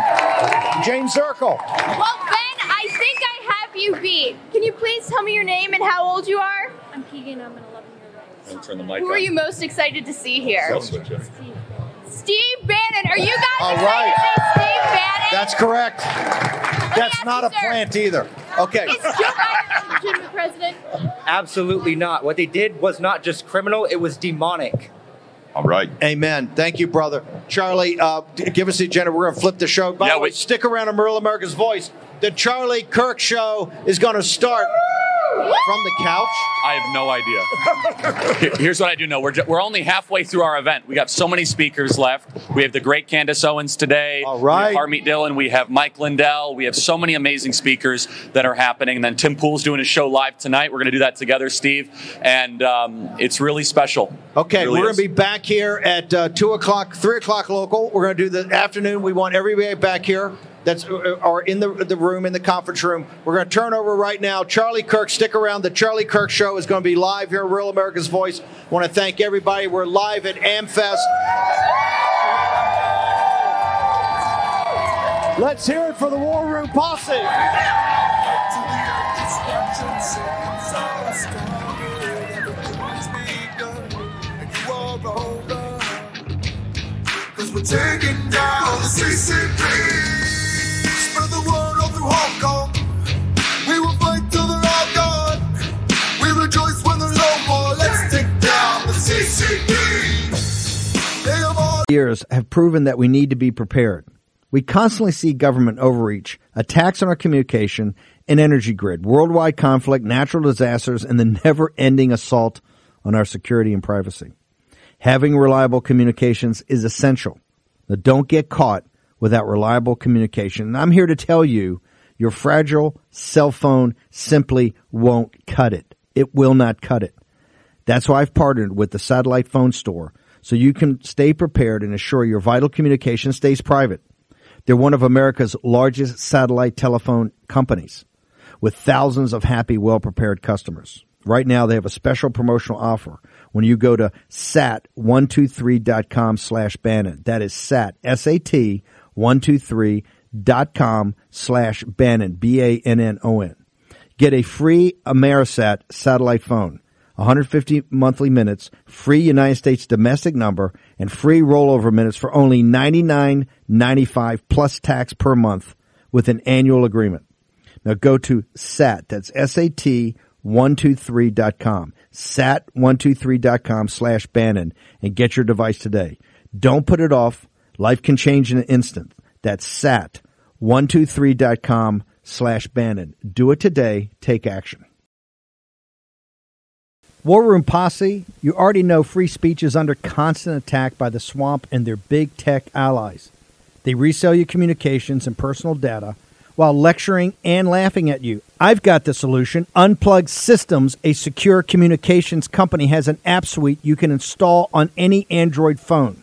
Jayne Zirkle. Well, Ben, I think I have you beat. Can you please tell me your name and how old you are? I'm Keegan. I'm an 11 year old. Turn the mic Who are you most excited to see here? I'll switch it. Steve Bannon. Are you guys All excited right. to see Steve Bannon? That's correct. That's not a plant either. Okay. Is Joe Biden a legitimate president? Absolutely not. What they did was not just criminal, it was demonic. All right. Amen. Thank you, brother. Charlie, uh, give us the agenda. We're going to flip the show. By the way, stick around on Real America's Voice. The Charlie Kirk Show is going to start from the couch. I have no idea. Here's what I do know: we're we're only halfway through our event. We got so many speakers left. We have the great Candace Owens today. All right. We have Harmeet Dillon. We have Mike Lindell. We have so many amazing speakers that are happening. And then Tim Pool's doing a show live tonight. We're going to do that together, Steve, and um, it's really special. Okay, really we're going to be back here at uh, 2 o'clock, 3 o'clock local. We're going to do the afternoon. We want everybody back here that's uh, are in the, the room, in the conference room. We're going to turn over right now. Charlie Kirk, stick around. The Charlie Kirk Show is going to be live here Real America's Voice. I want to thank everybody. We're live at AmFest. Let's hear it for the War Room Posse. Taking down the CCP. Hong Kong. We will fight till they're all gone. We rejoice when there's no more. Let's take down the CCP. All years have proven that we need to be prepared. We constantly see government overreach, attacks on our communication and energy grid, worldwide conflict, natural disasters, and the never ending assault on our security and privacy. Having reliable communications is essential. Now, don't get caught without reliable communication. And I'm here to tell you your fragile cell phone simply won't cut it. It will not cut it. That's why I've partnered with the Satellite Phone Store so you can stay prepared and assure your vital communication stays private. They're one of America's largest satellite telephone companies with thousands of happy, well prepared customers. Right now, they have a special promotional offer when you go to sat123.com slash Bannon. That is sat, S-A-T, 123.com slash Bannon, B-A-N-N-O-N. Get a free Amerisat satellite phone, 150 monthly minutes, free United States domestic number, and free rollover minutes for only $99.95 plus tax per month with an annual agreement. Now go to SAT, that's S-A-T 123.com, sat123.com slash Bannon, and get your device today. Don't put it off. Life can change in an instant. That's sat123.com slash Bannon. Do it today. Take action. War Room Posse, you already know free speech is under constant attack by the swamp and their big tech allies. They resell your communications and personal data while lecturing and laughing at you. I've got the solution. Unplugged Systems, a secure communications company, has an app suite you can install on any Android phone.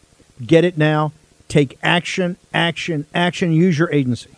Get it now. Take action, action, action. Use your agency.